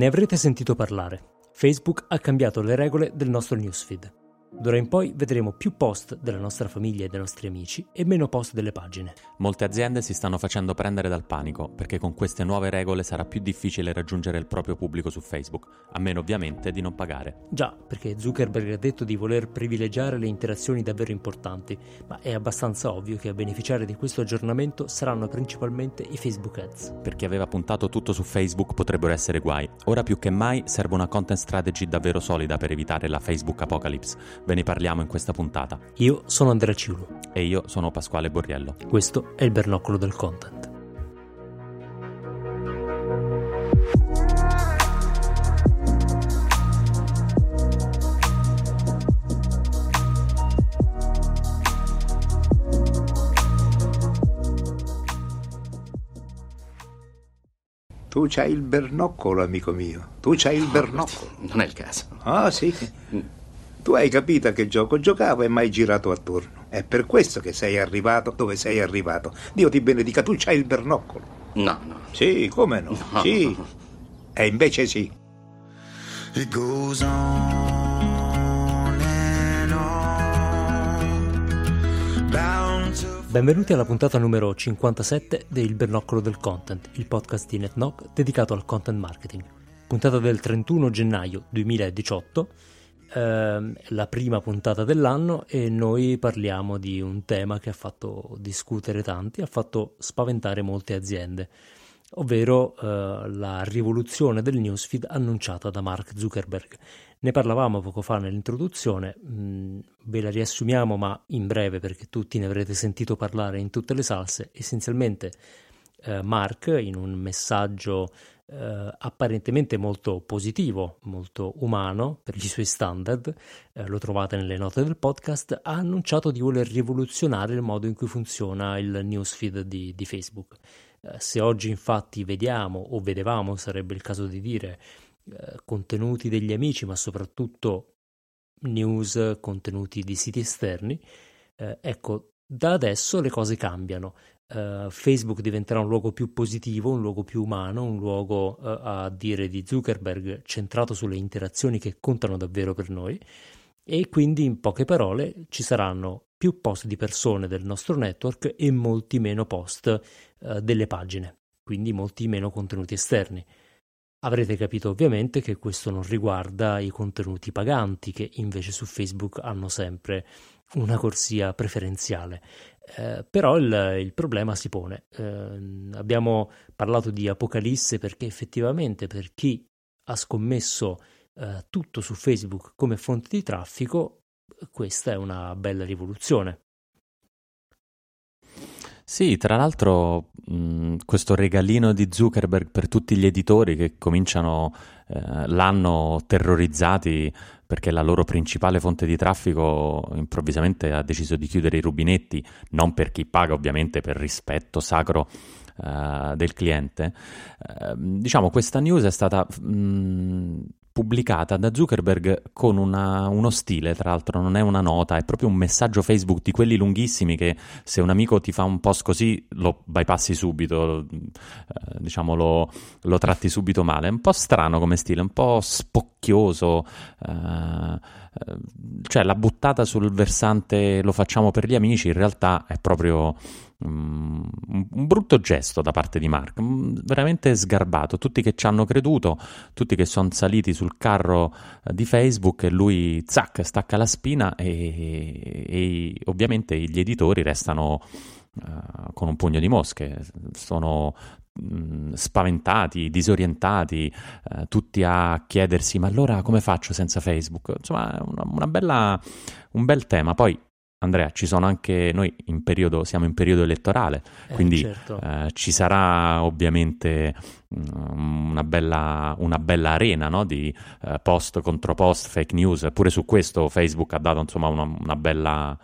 Ne avrete sentito parlare. Facebook ha cambiato le regole del nostro newsfeed. D'ora in poi vedremo più post della nostra famiglia e dei nostri amici e meno post delle pagine. Molte aziende si stanno facendo prendere dal panico perché con queste nuove regole sarà più difficile raggiungere il proprio pubblico su Facebook, a meno ovviamente di non pagare. Già, perché Zuckerberg ha detto di voler privilegiare le interazioni davvero importanti, ma è abbastanza ovvio che a beneficiare di questo aggiornamento saranno principalmente i Facebook Ads. Per chi aveva puntato tutto su Facebook potrebbero essere guai. Ora più che mai serve una content strategy davvero solida per evitare la Facebook Apocalypse Ve ne parliamo in questa puntata. Io sono Andrea Ciulo. E io sono Pasquale Borriello. Questo è il Bernoccolo del Content. Tu c'hai il bernoccolo, amico mio. Tu c'hai il bernoccolo. Non è il caso. Ah, sì. Tu hai capito a che gioco giocavo e mai girato attorno. È per questo che sei arrivato dove sei arrivato. Dio ti benedica, tu c'hai il bernoccolo. No, no. Sì, come no? no. Sì. E invece sì. It goes on and on. Benvenuti alla puntata numero 57 del Bernoccolo del Content, il podcast di NetKnock dedicato al content marketing. Puntata del 31 gennaio 2018 eh, la prima puntata dell'anno e noi parliamo di un tema che ha fatto discutere tanti, ha fatto spaventare molte aziende, ovvero eh, la rivoluzione del newsfeed annunciata da Mark Zuckerberg. Ne parlavamo poco fa nell'introduzione, mh, mm, ve la riassumiamo ma in breve perché tutti ne avrete sentito parlare in tutte le salse. Essenzialmente eh, Mark in un messaggio eh, apparentemente molto positivo, molto umano per i suoi standard, eh, lo trovate nelle note del podcast, ha annunciato di voler rivoluzionare il modo in cui funziona il newsfeed di, di Facebook. Eh, se oggi infatti vediamo o vedevamo, sarebbe il caso di dire, eh, contenuti degli amici, ma soprattutto news, contenuti di siti esterni, eh, ecco, da adesso le cose cambiano uh, Facebook diventerà un luogo più positivo, un luogo più umano, un luogo, uh, a dire di Zuckerberg, centrato sulle interazioni che contano davvero per noi e quindi in poche parole ci saranno più post di persone del nostro network e molti meno post uh, delle pagine, quindi molti meno contenuti esterni. Avrete capito ovviamente che questo non riguarda i contenuti paganti che invece su Facebook hanno sempre una corsia preferenziale. Eh, però il, il, problema si pone. Eh, abbiamo parlato di Apocalisse perché effettivamente per chi ha scommesso eh, tutto su Facebook come fonte di traffico, questa è una bella rivoluzione. Sì, tra l'altro mh, questo regalino di Zuckerberg per tutti gli editori che cominciano eh, l'anno terrorizzati perché la loro principale fonte di traffico improvvisamente ha deciso di chiudere i rubinetti, non per chi paga ovviamente, per rispetto sacro uh, del cliente. Uh, diciamo, questa news è stata mh, pubblicata da Zuckerberg con una, uno stile, tra l'altro non è una nota, è proprio un messaggio Facebook di quelli lunghissimi che se un amico ti fa un post così lo bypassi subito, eh, diciamo lo, lo, tratti subito male. È un po' strano come stile, un po' spocchioso, eh, cioè la buttata sul versante lo facciamo per gli amici in realtà è proprio Mm, un brutto gesto da parte di Mark, mm, veramente sgarbato. Tutti che ci hanno creduto, tutti che sono saliti sul carro eh, di Facebook e lui, zac, stacca la spina e, e ovviamente gli editori restano uh, con un pugno di mosche, sono mm, spaventati, disorientati, uh, tutti a chiedersi ma allora come faccio senza Facebook? Insomma, una, una bella, un bel tema. Poi Andrea, ci sono anche noi in periodo, siamo in periodo elettorale, eh, quindi certo. eh, ci sarà ovviamente um, una, bella, una, bella, arena no? di uh, post contro post, fake news. Pure su questo Facebook ha dato insomma una, una bella,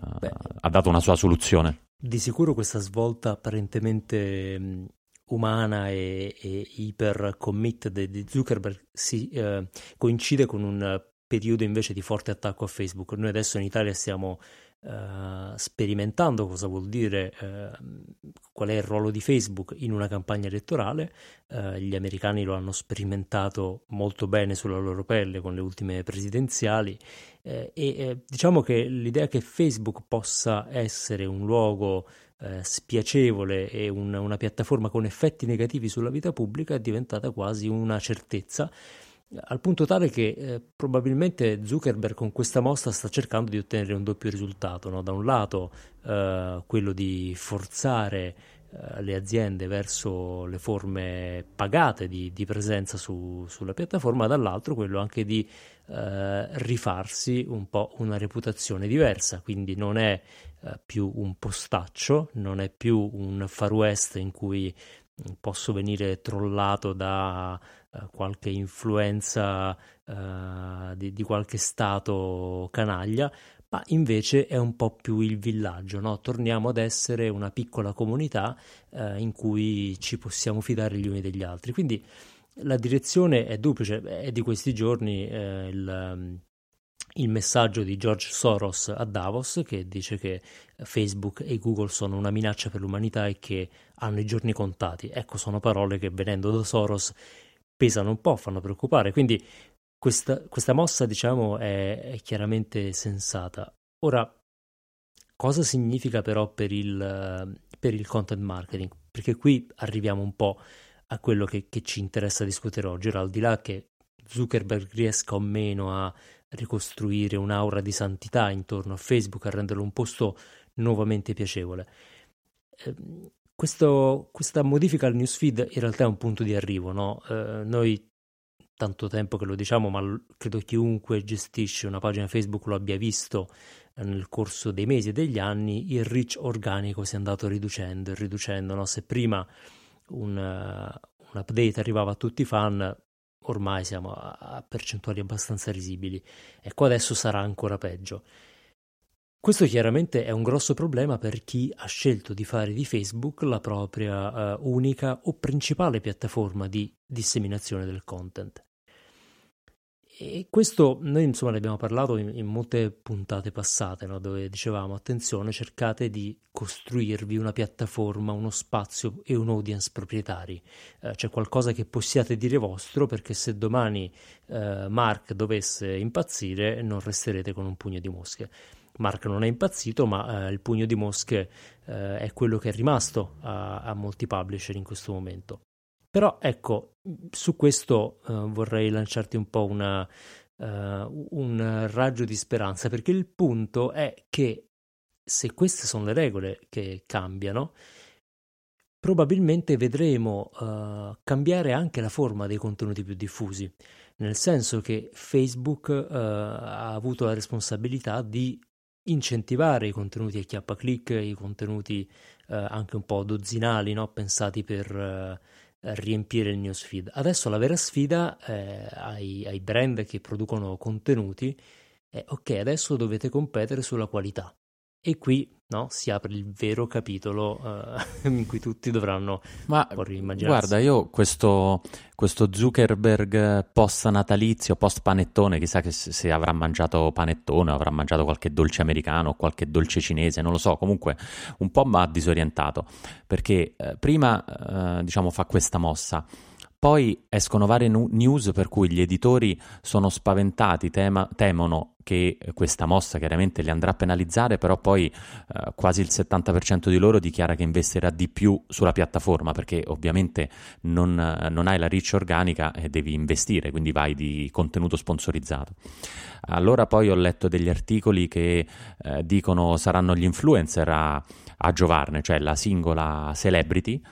uh, ha dato una sua soluzione. Di sicuro questa svolta apparentemente um, umana e, e iper committed di Zuckerberg si, uh, coincide con un periodo invece di forte attacco a Facebook. Noi adesso in Italia stiamo Uh, sperimentando cosa vuol dire, uh, qual è il ruolo di Facebook in una campagna elettorale. Uh, gli americani lo hanno sperimentato molto bene sulla loro pelle con le ultime presidenziali e diciamo che l'idea che Facebook possa essere un luogo spiacevole e un, una piattaforma con effetti negativi sulla vita pubblica è diventata quasi una certezza al punto tale che eh, probabilmente Zuckerberg con questa mossa sta cercando di ottenere un doppio risultato, no? da un lato eh, quello di forzare eh, le aziende verso le forme pagate di, di presenza su, sulla piattaforma, dall'altro quello anche di eh, rifarsi un po' una reputazione diversa, quindi non è eh, più un postaccio, non è più un far west in cui posso venire trollato da qualche influenza uh, di, di, qualche stato canaglia, ma invece è un po' più il villaggio, no? torniamo ad essere una piccola comunità uh, in cui ci possiamo fidare gli uni degli altri. Quindi la direzione è duplice, è di questi giorni il, um, il messaggio di George Soros a Davos che dice che Facebook e Google sono una minaccia per l'umanità e che hanno i giorni contati. Ecco, sono parole che venendo da Soros pesano un po', fanno preoccupare. Quindi questa, questa mossa, diciamo, è, è, chiaramente sensata. Ora, cosa significa però per il, per il, content marketing? Perché qui arriviamo un po' a quello che, che ci interessa discutere oggi. Ora, al di là che Zuckerberg riesca o meno a ricostruire un'aura di santità intorno a Facebook, a renderlo un posto nuovamente piacevole. Eh, questo, questa modifica al newsfeed in realtà è un punto di arrivo, no? eh, noi tanto tempo che lo diciamo, ma credo chiunque gestisce una pagina Facebook lo abbia visto eh, nel corso dei mesi e degli anni, il reach organico si è andato riducendo e riducendo. No? Se prima un, uh, un update arrivava a tutti i fan, ormai siamo a percentuali abbastanza risibili. Ecco, adesso sarà ancora peggio. Questo chiaramente è un grosso problema per chi ha scelto di fare di Facebook la propria uh, unica o principale piattaforma di disseminazione del content. E questo noi insomma ne abbiamo parlato in, in molte puntate passate, no? dove dicevamo attenzione, cercate di costruirvi una piattaforma, uno spazio e un audience proprietari. Eh, c'è qualcosa che possiate dire vostro perché se domani eh, Mark dovesse impazzire non resterete con un pugno di mosche. Mark non è impazzito, ma eh, il pugno di mosche eh, è quello che è rimasto a, a molti publisher in questo momento. Però ecco, su questo uh, vorrei lanciarti un po' una, uh, un raggio di speranza, perché il punto è che se queste sono le regole che cambiano, probabilmente vedremo uh, cambiare anche la forma dei contenuti più diffusi, nel senso che Facebook ha avuto la responsabilità di incentivare i contenuti a chiappa click, i contenuti anche un po' dozzinali, no? pensati per riempire il newsfeed. Adesso la vera sfida eh, ai, ai, brand che producono contenuti è ok, adesso dovete competere sulla qualità. E qui no, si apre il vero capitolo uh, in cui tutti dovranno Ma guarda, io questo, questo Zuckerberg post natalizio, post panettone, chissà che se, se avrà mangiato panettone, avrà mangiato qualche dolce americano, qualche dolce cinese, non lo so, comunque un po' mi ha disorientato, perché eh, prima eh, diciamo fa questa mossa poi escono varie news per cui gli editori sono spaventati, tema, temono che questa mossa chiaramente li andrà a penalizzare, però poi eh, quasi il 70% di loro dichiara che investirà di più sulla piattaforma perché ovviamente non, non hai la reach organica e devi investire, quindi vai di contenuto sponsorizzato. Allora poi ho letto degli articoli che eh, dicono saranno gli influencer a, a giovarne, cioè la singola celebrity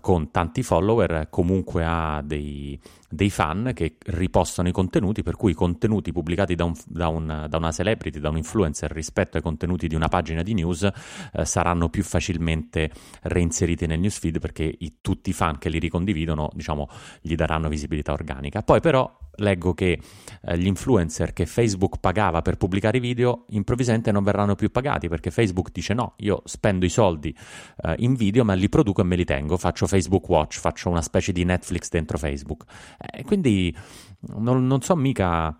con tanti follower comunque ha dei, dei, fan che ripostano i contenuti, per cui i contenuti pubblicati da, un, da, un, da, una celebrity, da un influencer rispetto ai contenuti di una pagina di news eh, saranno più facilmente reinseriti nel newsfeed perché i, tutti i fan che li ricondividono diciamo, gli daranno visibilità organica. Poi però leggo che eh, gli influencer che Facebook pagava per pubblicare i video improvvisamente non verranno più pagati perché Facebook dice no, io spendo i soldi eh, in video ma li produco e me li tengo, faccio Facebook Watch, faccio una specie di Netflix dentro Facebook. Eh, quindi non, non so mica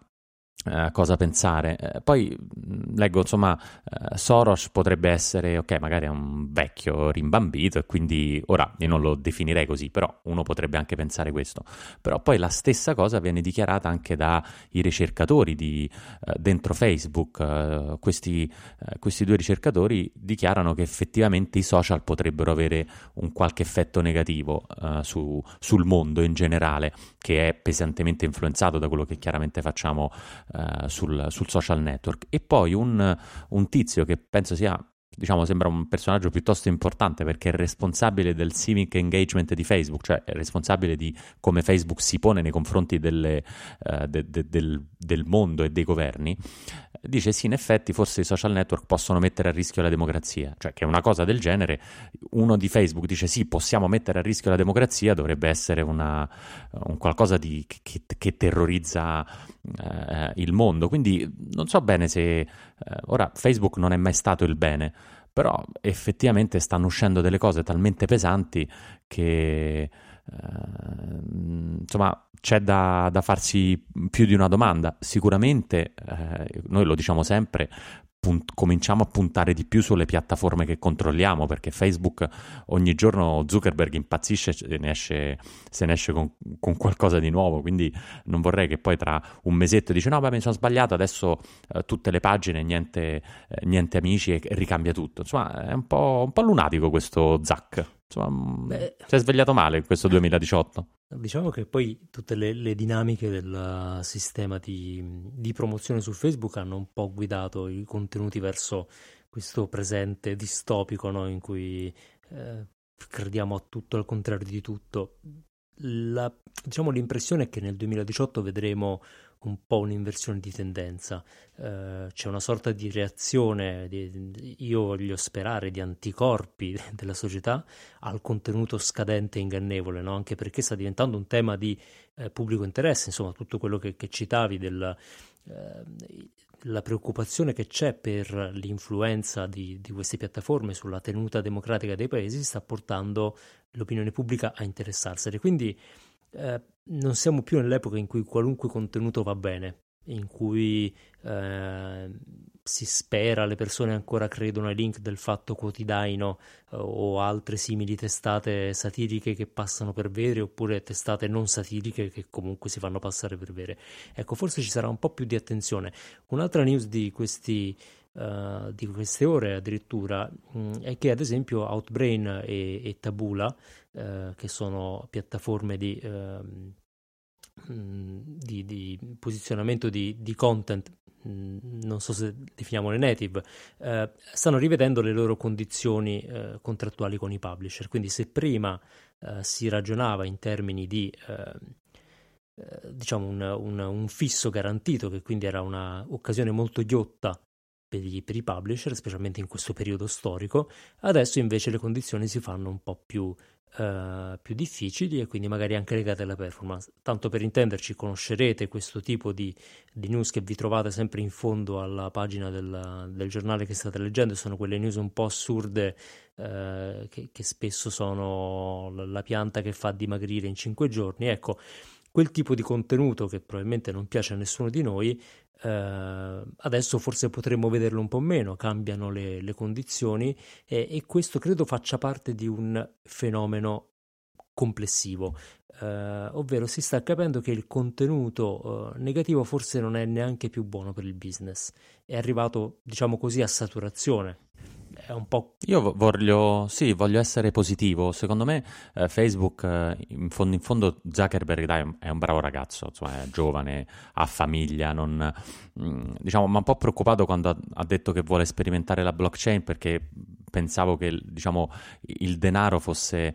Uh, cosa pensare. Uh, poi mh, leggo, insomma, uh, Soros potrebbe essere, ok, magari è un vecchio rimbambito e quindi ora io non lo definirei così, però uno potrebbe anche pensare questo. Però poi la stessa cosa viene dichiarata anche dai ricercatori di, dentro Facebook. Questi, questi, due ricercatori dichiarano che effettivamente i social potrebbero avere un qualche effetto negativo su, sul mondo in generale, che è pesantemente influenzato da quello che chiaramente facciamo uh, sul, sul, social network. E poi un, un tizio che penso sia diciamo, sembra un personaggio piuttosto importante perché è responsabile del civic engagement di Facebook, cioè è responsabile di come Facebook si pone nei confronti delle, uh, de, de, del, del, mondo e dei governi, dice sì, in effetti forse i social network possono mettere a rischio la democrazia, cioè che una cosa del genere, uno di Facebook dice sì, possiamo mettere a rischio la democrazia, dovrebbe essere una, un qualcosa di, che, che, terrorizza uh, il mondo, quindi non so bene se uh, ora Facebook non è mai stato il bene, però effettivamente stanno uscendo delle cose talmente pesanti che insomma c'è da, da, farsi più di una domanda. Sicuramente, eh, noi lo diciamo sempre, punt- cominciamo a puntare di più sulle piattaforme che controlliamo, perché Facebook ogni giorno Zuckerberg impazzisce e ne esce, se ne esce con, con, qualcosa di nuovo, quindi non vorrei che poi tra un mesetto dice no, beh, mi sono sbagliato, adesso eh, tutte le pagine, niente, eh, niente amici e, e, ricambia tutto. Insomma, è un po', un po lunatico questo Zack. Insomma, Beh, si è svegliato male in questo 2018. Diciamo che poi tutte le, le dinamiche del sistema di, di, promozione su Facebook hanno un po' guidato i contenuti verso questo presente distopico no? in cui eh, crediamo a tutto al contrario di tutto. La, diciamo, l'impressione è che nel 2018 vedremo un po' un'inversione di tendenza, eh, c'è una sorta di reazione, di, io voglio sperare, di anticorpi della società al contenuto scadente e ingannevole, no? anche perché sta diventando un tema di eh, pubblico interesse, insomma tutto quello che, che citavi del... Eh, la preoccupazione che c'è per l'influenza di, di, queste piattaforme sulla tenuta democratica dei paesi sta portando l'opinione pubblica a interessarsene. Quindi eh, non siamo più nell'epoca in cui qualunque contenuto va bene, in cui eh, si spera, le persone ancora credono ai link del fatto quotidiano eh, o altre simili testate satiriche che passano per vere oppure testate non satiriche che comunque si fanno passare per vere. Ecco, forse ci sarà un po' più di attenzione. Un'altra news di questi Uh, di queste ore addirittura mh, mm, è che ad esempio Outbrain e, e Tabula, uh, che sono piattaforme di, uh, di, di posizionamento di, di content, mh, non so se definiamole native, stanno rivedendo le loro condizioni contrattuali con i publisher. Quindi se prima si ragionava in termini di diciamo un, un, un, fisso garantito, che quindi era un'occasione molto ghiotta per i, per i publisher, specialmente in questo periodo storico. Adesso invece le condizioni si fanno un po' più Uh, più difficili e quindi magari anche legate alla performance. Tanto per intenderci, conoscerete questo tipo di, di news che vi trovate sempre in fondo alla pagina del, del, giornale che state leggendo, sono quelle news un po' assurde uh, che, che, spesso sono la pianta che fa dimagrire in cinque giorni. Ecco, quel tipo di contenuto che probabilmente non piace a nessuno di noi Uh, adesso forse potremmo vederlo un po' meno, cambiano le, le condizioni e, e, questo credo faccia parte di un fenomeno complessivo, uh, ovvero si sta capendo che il contenuto uh, negativo forse non è neanche più buono per il business, è arrivato diciamo così a saturazione è un po'... Io voglio, sì, voglio essere positivo. Secondo me eh, Facebook, eh, in, fondo, in, fondo, Zuckerberg dai, è un bravo ragazzo, insomma, è giovane, ha famiglia, non, mh, mm, diciamo, mi ha un po' preoccupato quando ha, ha, detto che vuole sperimentare la blockchain perché pensavo che diciamo, il denaro fosse eh,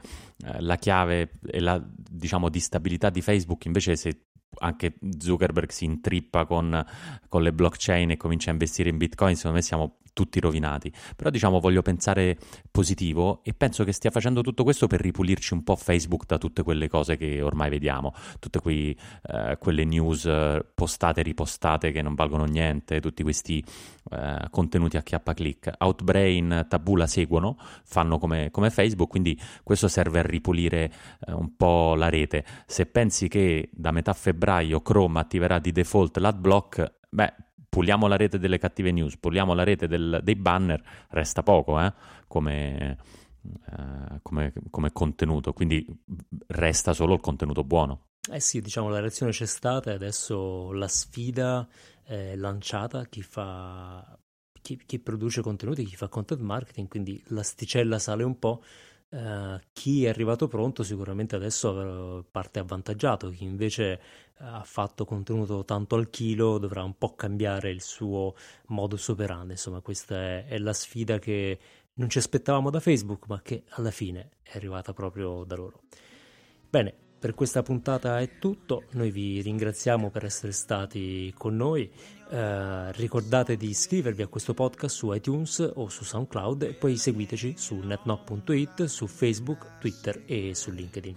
la chiave e la diciamo, di stabilità di Facebook, invece se anche Zuckerberg si intrippa con, con, le blockchain e comincia a investire in bitcoin, secondo me siamo tutti rovinati. Però diciamo voglio pensare positivo e penso che stia facendo tutto questo per ripulirci un po' Facebook da tutte quelle cose che ormai vediamo, tutte quei, eh, quelle news eh, postate e ripostate che non valgono niente, tutti questi eh, contenuti a chiappa click. Outbrain, Tabula seguono, fanno come, come Facebook, quindi questo serve a ripulire eh, un po' la rete. Se pensi che da metà febbraio Chrome attiverà di default l'adblock, beh, puliamo la rete delle cattive news, puliamo la rete del, dei banner, resta poco eh, come, eh, come, come contenuto, quindi resta solo il contenuto buono. Eh sì, diciamo la reazione c'è stata e adesso la sfida è lanciata, chi fa chi, chi, produce contenuti, chi fa content marketing, quindi l'asticella sale un po'. Uh, chi è arrivato pronto sicuramente adesso eh, parte avvantaggiato, chi invece ha fatto contenuto tanto al chilo dovrà un po' cambiare il suo modus operandi. Insomma, questa è, è la sfida che non ci aspettavamo da Facebook, ma che alla fine è arrivata proprio da loro. Bene, per questa puntata è tutto, noi vi ringraziamo per essere stati con noi, eh, ricordate di iscrivervi a questo podcast su iTunes o su SoundCloud e poi seguiteci su netnock.it, su Facebook, Twitter e su LinkedIn.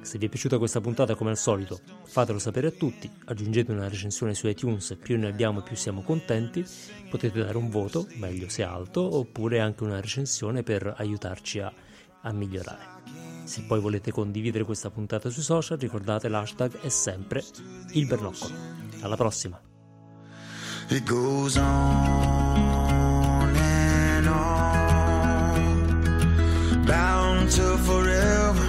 Se vi è piaciuta questa puntata come al solito fatelo sapere a tutti, aggiungete una recensione su iTunes, più ne abbiamo più siamo contenti, potete dare un voto, meglio se alto, oppure anche una recensione per aiutarci a, a migliorare. Se poi volete condividere questa puntata sui social, ricordate l'hashtag è sempre il bernoccolo. Alla prossima! It goes on and on, bound to forever,